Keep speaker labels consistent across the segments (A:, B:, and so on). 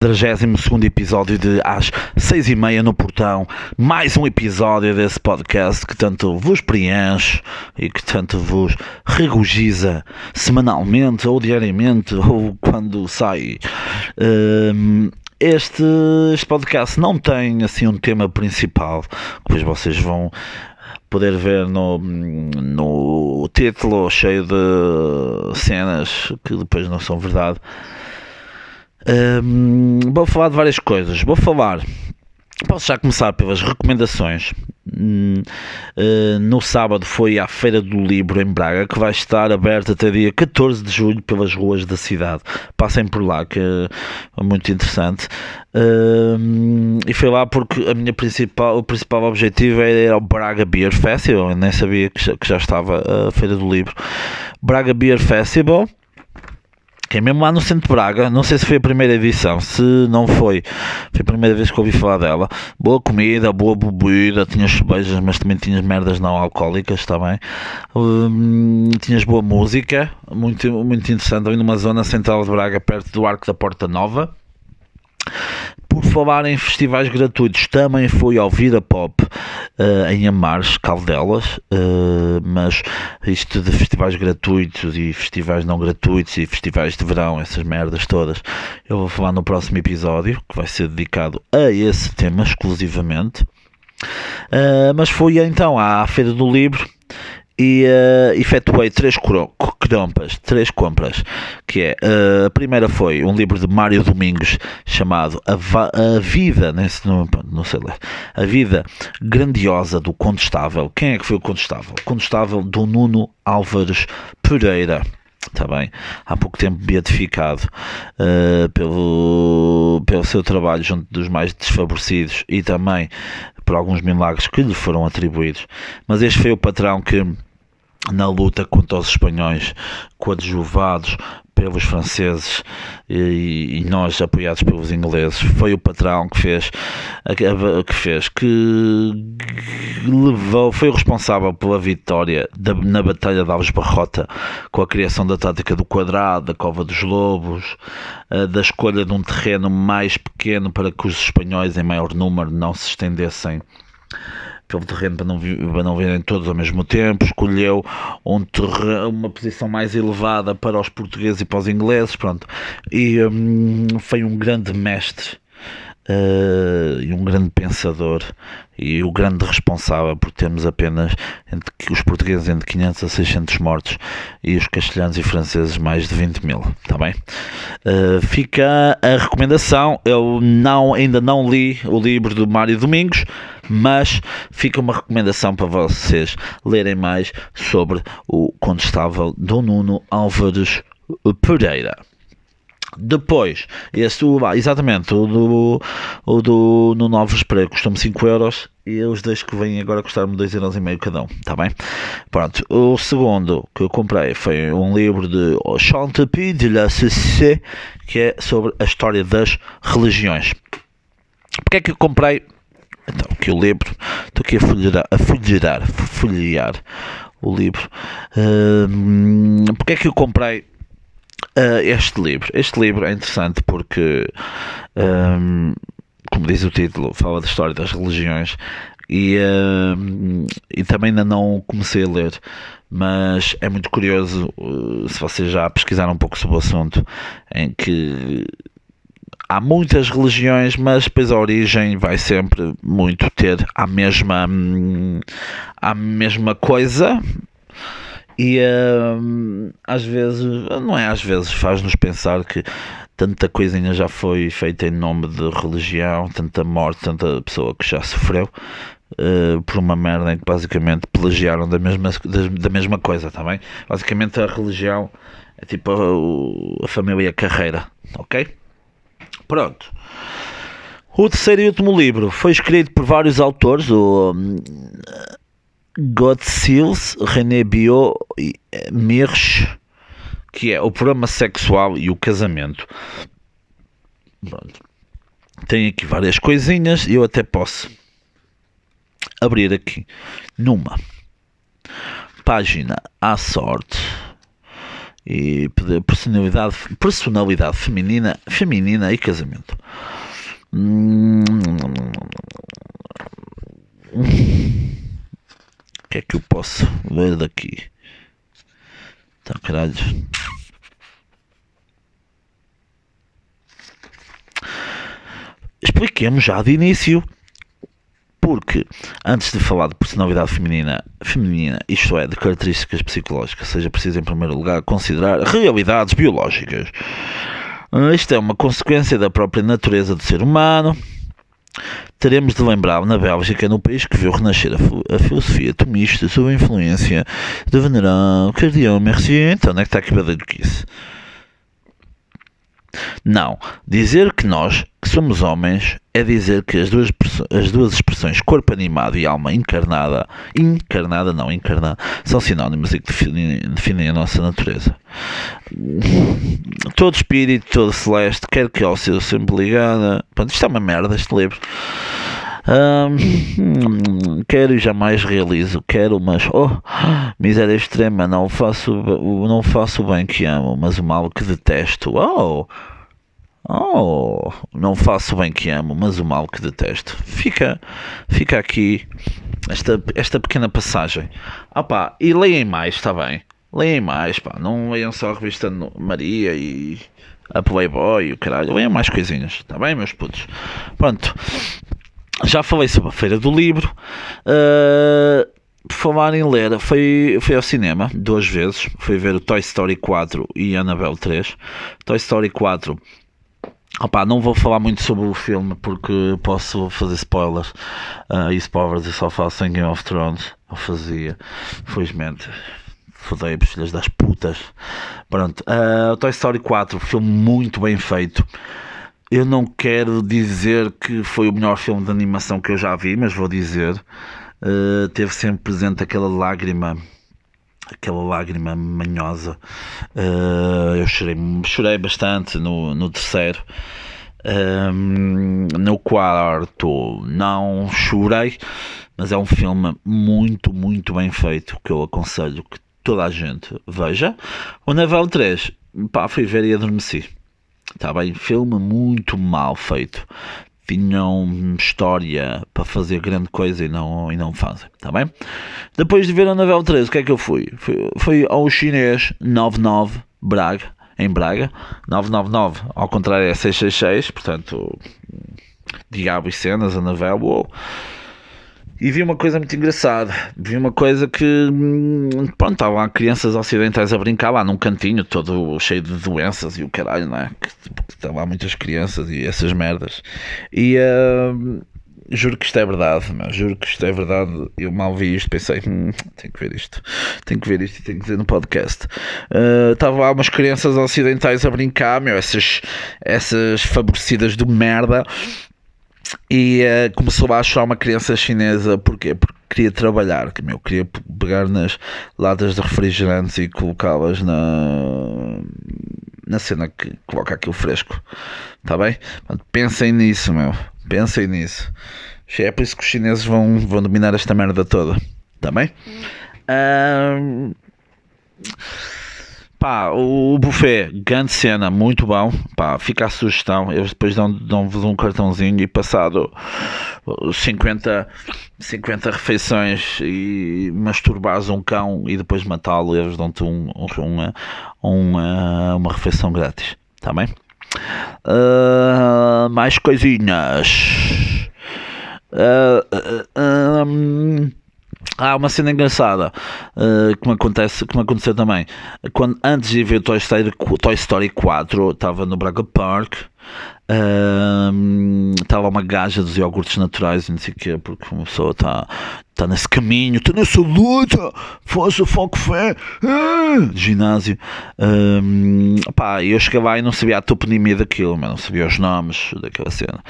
A: 32 episódio de às 6 e meia no portão, mais um episódio desse podcast que tanto vos preenche e que tanto vos regozija semanalmente ou diariamente ou quando sai. Um, este, este podcast não tem assim um tema principal, depois vocês vão poder ver no, no título cheio de cenas que depois não são verdade. Um, vou falar de várias coisas. Vou falar. Posso já começar pelas recomendações. Uh, no sábado foi à Feira do Livro em Braga, que vai estar aberta até dia 14 de julho pelas ruas da cidade. Passem por lá, que é muito interessante. Uh, e foi lá porque a minha principal, o principal objetivo era ao Braga Beer Festival. Eu nem sabia que já estava a Feira do Livro. Braga Beer Festival que é mesmo lá no centro de Braga, não sei se foi a primeira edição, se não foi, foi a primeira vez que ouvi falar dela. Boa comida, boa bebida, tinhas cervejas, mas também tinhas merdas não alcoólicas também. Hum, tinhas boa música, muito, muito interessante, ali numa zona central de Braga, perto do Arco da Porta Nova. Por falar em festivais gratuitos, também fui ao Vida Pop uh, em Amares, Caldelas, uh, mas isto de festivais gratuitos e festivais não gratuitos e festivais de verão, essas merdas todas, eu vou falar no próximo episódio, que vai ser dedicado a esse tema exclusivamente. Uh, mas fui então à Feira do Livro e uh, efetuei três compras, três compras, que é uh, a primeira foi um livro de Mário Domingos chamado A, Va a Vida, nesse, não, não sei ler, A Vida Grandiosa do Condestável. Quem é que foi o Condestável? Condestável do Nuno Álvares Pereira está bem, há pouco tempo beatificado uh, pelo, pelo seu trabalho junto dos mais desfavorecidos e também por alguns milagres que lhe foram atribuídos. Mas este foi o patrão que na luta contra os espanhóis coadjuvados pelos franceses e, e, nós apoiados pelos ingleses. Foi o patrão que fez que fez que levou foi o responsável pela vitória da, na batalha de Alves Barrota com a criação da tática do quadrado da cova dos lobos da escolha de um terreno mais pequeno para que os espanhóis em maior número não se estendessem pelo terreno para não, para não verem todos ao mesmo tempo, escolheu um terreno, uma posição mais elevada para os portugueses e para os ingleses, pronto, e hum, foi um grande mestre uh, e um grande pensador e o grande responsável por termos apenas entre os portugueses entre 500 a 600 mortos e os castelhanos e franceses mais de 20 mil, está bem? Uh, fica a recomendação, eu não, ainda não li o livro do Mário Domingos, mas fica uma recomendação para vocês lerem mais sobre o Condestável Dom Nuno Álvares Pereira. Depois, esse, exatamente, o do, o do no Novos Pré custou-me 5 euros e os dois que vêm agora custaram-me 2,5 euros e meio cada um, está bem? Pronto, o segundo que eu comprei foi um livro de Chantepie de la Cessé, que é sobre a história das religiões. Porquê é que eu comprei? Então, que o livro, estou aqui a folhear, a folhear, folhear o livro. Uh, Porquê é que eu comprei uh, este livro. Este livro é interessante porque, um, como diz o título, fala da história das religiões e, e também ainda não comecei a ler, mas é muito curioso uh, se vocês já pesquisaram um pouco sobre o assunto, em que há muitas religiões, mas depois a origem vai sempre muito ter a mesma, hum, a mesma coisa, e uh, às vezes, não é às vezes, faz-nos pensar que tanta coisinha já foi feita em nome de religião, tanta morte, tanta pessoa que já sofreu uh, por uma merda em que basicamente plagiaram da mesma, da, mesma coisa, tá bem? Basicamente a religião é tipo a, a família carreira, ok? Pronto. O terceiro e último livro foi escrito por vários autores, o, Godsils, René Bio e Mirsch, que é o programa sexual e o casamento. Pronto. Tem aqui várias coisinhas eu até posso abrir aqui numa página à sorte e poder, personalidade, personalidade feminina, feminina e casamento. O que é que eu posso ver daqui? Tá caralho. Expliquemos já de início porque antes de falar de personalidade feminina, feminina, isto é, de características psicológicas, seja preciso em primeiro lugar considerar realidades biológicas. Isto é uma consequência da própria natureza do ser humano. Teremos de lembrar, na Bélgica, no país que viu renascer a, a filosofia tomista sob a influência do venerável Cardeal Mercier. Então, é que está aqui a que isso? Não. Dizer que nós, que somos homens, é dizer que as duas, as duas expressões corpo animado e alma encarnada, encarnada não, encarnada, são sinónimos e que definem, definem a nossa natureza. Todo espírito, todo celeste, quer que ao seu sempre ligada. Pronto, isto é uma merda, este livro. Hum, quero e jamais realizo, quero, mas oh, miséria extrema, não faço, não faço o bem que amo, mas o mal que detesto. Oh, oh, não faço o bem que amo, mas o mal que detesto. Fica, fica aqui esta, esta pequena passagem. Ah pá, e leem mais, está bem? Leem mais, pá, não leiam só a revista Maria e a Playboy e o caralho, leiam mais coisinhas, está bem, meus putos? Pronto. Já falei sobre a Feira do Livro. Uh, por falar em ler, foi, foi ao cinema duas vezes. Fui ver o Toy Story 4 e Annabelle 3. Toy Story 4. Opa, não vou falar muito sobre o filme porque posso fazer spoilers. Uh, e spoilers eu só faço em Game of Thrones. Eu fazia, felizmente. Fodei-vos, filhas das putas. Pronto. Uh, Toy Story 4, filme muito bem feito. Eu não quero dizer que foi o melhor filme de animação que eu já vi, mas vou dizer. Uh, teve sempre presente aquela lágrima, aquela lágrima manhosa. Uh, eu chorei, chorei bastante no, no terceiro. Um, ehm, no quarto não chorei, mas é um filme muito, muito bem feito que eu aconselho que toda a gente veja. O Naval 3, pá, fui ver e adormeci. Está bem? Filme muito mal feito. Tinham história para fazer grande coisa e não, e não fazem. Está bem? Depois de ver a novela 13, o que é que eu fui? Fui, fui ao chinês 99 Braga, em Braga. 999, ao contrário, é 666. Portanto, Diabo e Cenas, a novela. E vi uma coisa muito engraçada. Vi uma coisa que, hum, pronto, estavam lá crianças ocidentais a brincar lá num cantinho todo cheio de doenças e o caralho, não é? Que, estavam lá muitas crianças e essas merdas. E uh, juro que isto é verdade, mas juro que isto é verdade. Eu mal vi isto, pensei, hum, tenho que ver isto, tenho que ver isto e tenho que dizer no podcast. Uh, estavam lá umas crianças ocidentais a brincar, meu, essas, essas favorecidas de merda e uh, começou a chorar uma criança chinesa, porquê? Porque queria trabalhar, que meu, queria pegar nas latas de refrigerantes e colocá-las na, na cena que coloca aquilo fresco, tá bem? pensem nisso, meu, pensem nisso. É por isso que os chineses vão, vão dominar esta merda toda, tá bem? Um, Pá, o buffet, grande cena, muito bom. Pá, fica a sugestão. Eles depois dão-vos dão um cartãozinho e passado 50, 50 refeições e masturbares um cão e depois matá-lo, eles dão-te um, um, uma, uma refeição grátis. Tá bem? Uh, mais coisinhas. Uh, uh, um, Há uma cena engraçada uh, que, me acontece, que me aconteceu também. Quando, antes de ver Toy Story, Toy Story 4, estava no Braga Park estava uh, uma gaja dos iogurtes naturais não sei o quê, porque uma pessoa está tá nesse caminho, está nessa luta, força, foco, fé, uh, ginásio. Uh, pá, eu cheguei lá e não sabia a toponimia daquilo, mas não sabia os nomes daquela cena.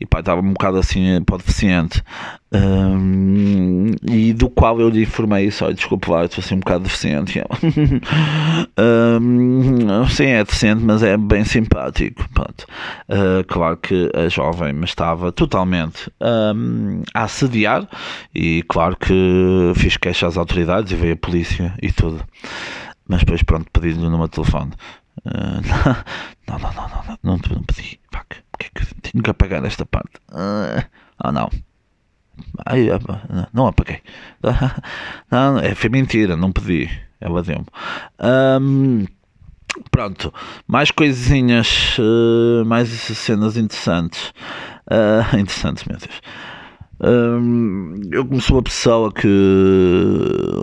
A: E pá, estava um bocado assim para deficiente. Um, e do qual eu lhe informei isso, olha, desculpe lá, estou assim um bocado deficiente. um, sim, é deficiente, mas é bem simpático. Uh, claro que a jovem me estava totalmente um, a assediar e claro que fiz queixa às autoridades e veio a polícia e tudo. Mas depois, pronto, pedi-lhe o número de telefone. Uh, não, não, não, não, não, não, pedi. Fuck, porque é que tenho que apagar esta parte? Uh, ah, não. Ai, não apaguei. Não, é, foi mentira, não pedi. Ela deu-me. Um, pronto, mais coisinhas, uh, mais cenas interessantes. Uh, interessantes, meu Deus. Eu como sou uma pessoa que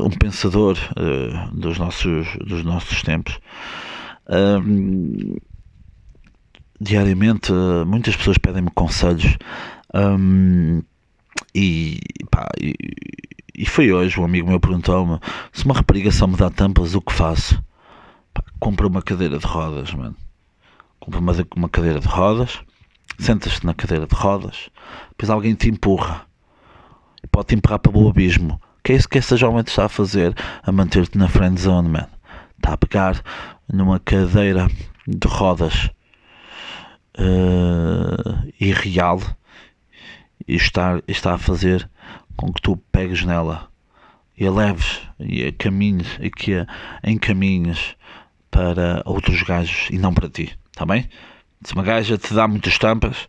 A: um pensador uh, dos nossos dos nossos tempos diariamente muitas pessoas pedem-me conselhos e, pá, e, foi hoje um amigo meu perguntou-me se uma rapariga só me dá tampas o que faço? Pá, uma cadeira de rodas mano. Compra uma, uma cadeira de rodas sentas-te na cadeira de rodas, depois alguém te empurra e pode te empurrar para o abismo. Que é isso que essa jovem está a fazer? A manter-te na friend zone, man. Está a pegar numa cadeira de rodas uh, irreal e está, está a fazer com que tu pegues nela e a leves e a caminhes e que a encaminhes para outros gajos e não para ti, está bem? Se uma gaja te dá muitas tampas,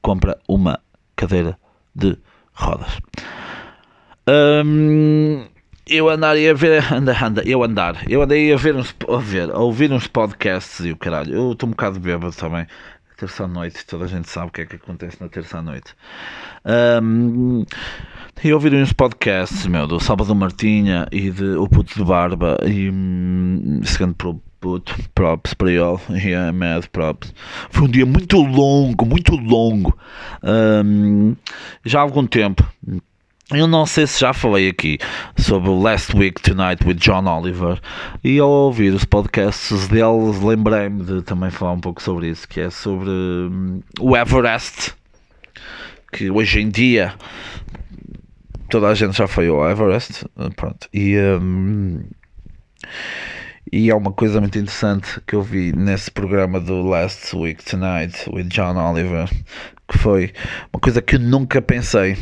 A: compra uma cadeira de rodas. Hum, eu andaria a ver, anda, anda, eu andar, eu andei a ver uns, a ver, a ouvir uns podcasts e o caralho. Eu estou um bocado bêbado também. Terça-noite, toda a gente sabe o que é que acontece na terça-noite. Um, e ouvir uns podcasts, meu, do Sábado Martinha e de O Puto de Barba e segundo pro Puto, props para ele. Yeah, mad props. Foi um dia muito longo, muito longo. Um, já há algum tempo. Eu não sei se já falei aqui sobre Last Week Tonight with John Oliver e ao ouvir os podcasts deles lembrei-me de também falar um pouco sobre isso, que é sobre um, o Everest, que hoje em dia toda a gente já foi ao Everest, pronto, e um, e é uma coisa muito interessante que eu vi nesse programa do Last Week Tonight with John Oliver, que foi uma coisa que eu nunca pensei.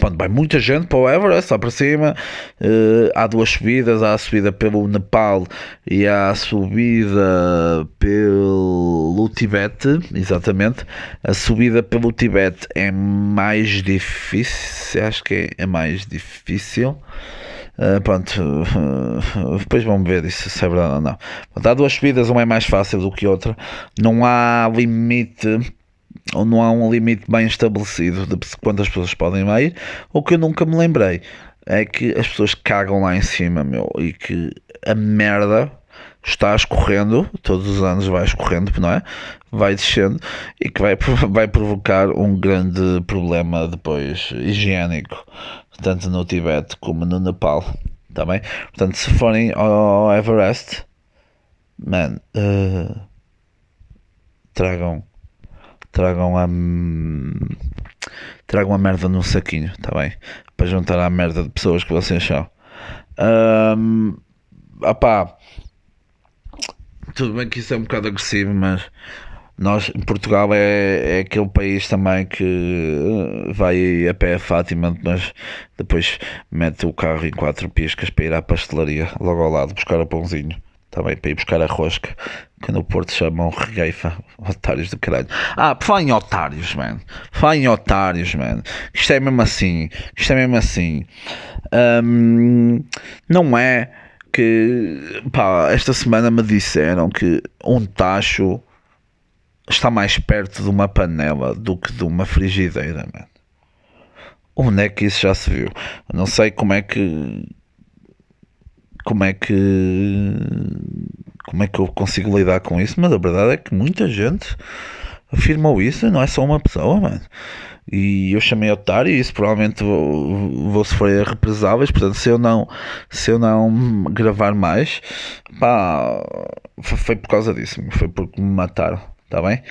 A: Pronto, vai muita gente para o Everest, lá para cima. Uh, há duas subidas: há a subida pelo Nepal e há a subida pelo Tibete. Exatamente, a subida pelo Tibete é mais difícil, acho que é, é mais difícil. Uh, pronto, depois vamos ver isso, se é verdade ou não. Pronto, há duas subidas, uma é mais fácil do que outra. Não há limite, ou não há um limite bem estabelecido de quantas pessoas podem ir. O que eu nunca me lembrei é que as pessoas cagam lá em cima, meu, e que a merda está escorrendo, todos os anos vai escorrendo, não é? Vai descendo e que vai, vai provocar um grande problema depois higiênico tanto no Tibete como no Nepal. Tá bem? Portanto, se forem ao Everest, man, uh, tragam, tragam a, tragam a merda num saquinho, tá bem? Para juntar à merda de pessoas que vocês são. Um, opá, tudo bem que isso é um bocado agressivo, mas nós, Portugal é, é aquele país também que eh, vai a pé a Fátima, mas depois mete o carro em quatro piscas para ir à pastelaria, logo ao lado, buscar o pãozinho. Também para ir buscar a rosca, que no Porto chamam regueifa. Otários do caralho. Ah, fala em otários, man. Fala em otários, man. Isto é mesmo assim. Isto é mesmo assim. Um, não é que. Pá, esta semana me disseram que um tacho está mais perto de uma panela do que de uma frigideira, mano. Onde é que isso já se viu? Não sei como é que. Como é que. Como é que eu consigo lidar com isso, mas a verdade é que muita gente afirmou isso, não é só uma pessoa, mano. E eu chamei otário e isso provavelmente vou, vou sofrer represáveis, portanto se eu não se eu não gravar mais, pá, foi por causa disso, foi porque me mataram. Está bem?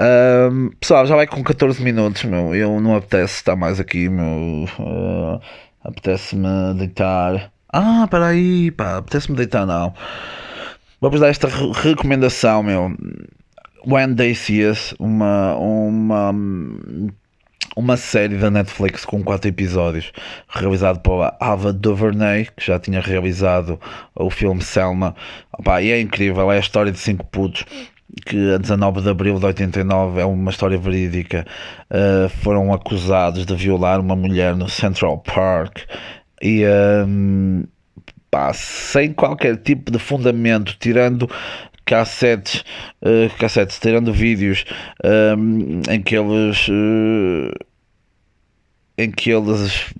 A: Um, pessoal, já vai com 14 minutos, meu. Eu não apetece estar mais aqui, meu. Uh, apetece-me deitar. Ah, peraí, pá, apetece-me deitar, não. Vamos dar esta re recomendação, meu. When They See Us, uma, uma, uma série da Netflix com quatro episódios, realizado pela Ava DuVernay, que já tinha realizado o filme Selma. Opa, e é incrível, é a história de cinco putos que a 19 de abril de 89 é uma história verídica. Uh, foram acusados de violar uma mulher no Central Park e um, pá, sem qualquer tipo de fundamento, tirando cassetes, uh, cassetes tirando vídeos um, em que eles uh, em que eles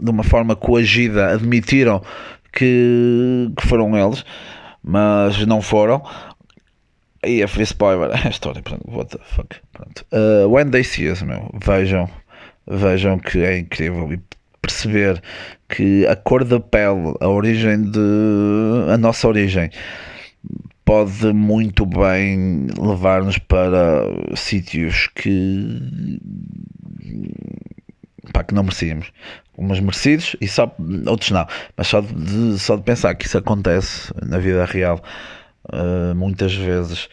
A: de uma forma coagida admitiram que, que foram eles, mas não foram. E a free spoiler, a história, pronto, what the fuck. Pronto. Uh, when they see us, meu, vejam, vejam que é incrível e perceber que a cor da pele, a origem de. a nossa origem pode muito bem levar-nos para sítios que pá, que não merecíamos. Umas merecidos e só outros não. Mas só de, só de pensar que isso acontece na vida real uh, muitas vezes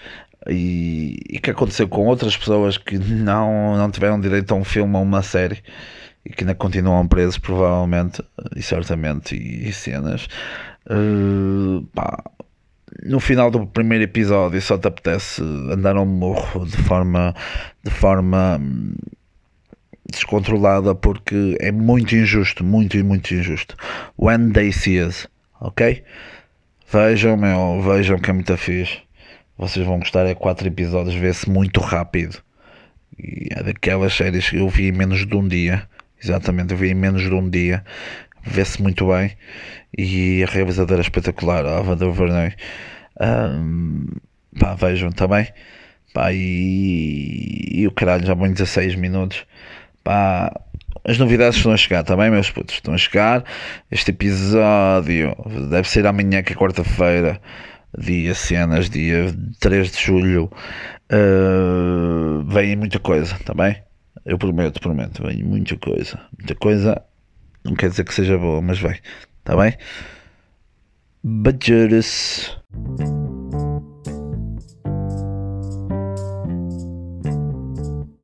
A: e, e, que aconteceu com outras pessoas que não, não tiveram direito a um filme ou uma série e que ainda continuam presos provavelmente e certamente e, e cenas uh, pá, no final do primeiro episódio só te apetece andar ao morro de forma de forma descontrolada porque é muito injusto, muito e muito injusto. When they see us, ok? Vejam, meu, vejam que é muito fixe. Vocês vão gostar, é quatro episódios, vê-se muito rápido. E é daquelas séries que eu vi em menos de um dia. Exatamente, eu vi em menos de um dia. Vê-se muito bem. E a realizadora é espetacular, a Ava DuVernay. Um, pá, vejam também. Pá, e, e o caralho, já vão 16 minutos. Pá, as novidades estão a chegar também, meus putos. Estão a chegar. Este episódio deve ser amanhã, que é quarta-feira, dia cenas, dia 3 de julho. Uh, vem muita coisa, tá bem? Eu prometo, prometo. Vem muita coisa. Muita coisa. Não quer dizer que seja boa, mas vem, tá bem? Beijos.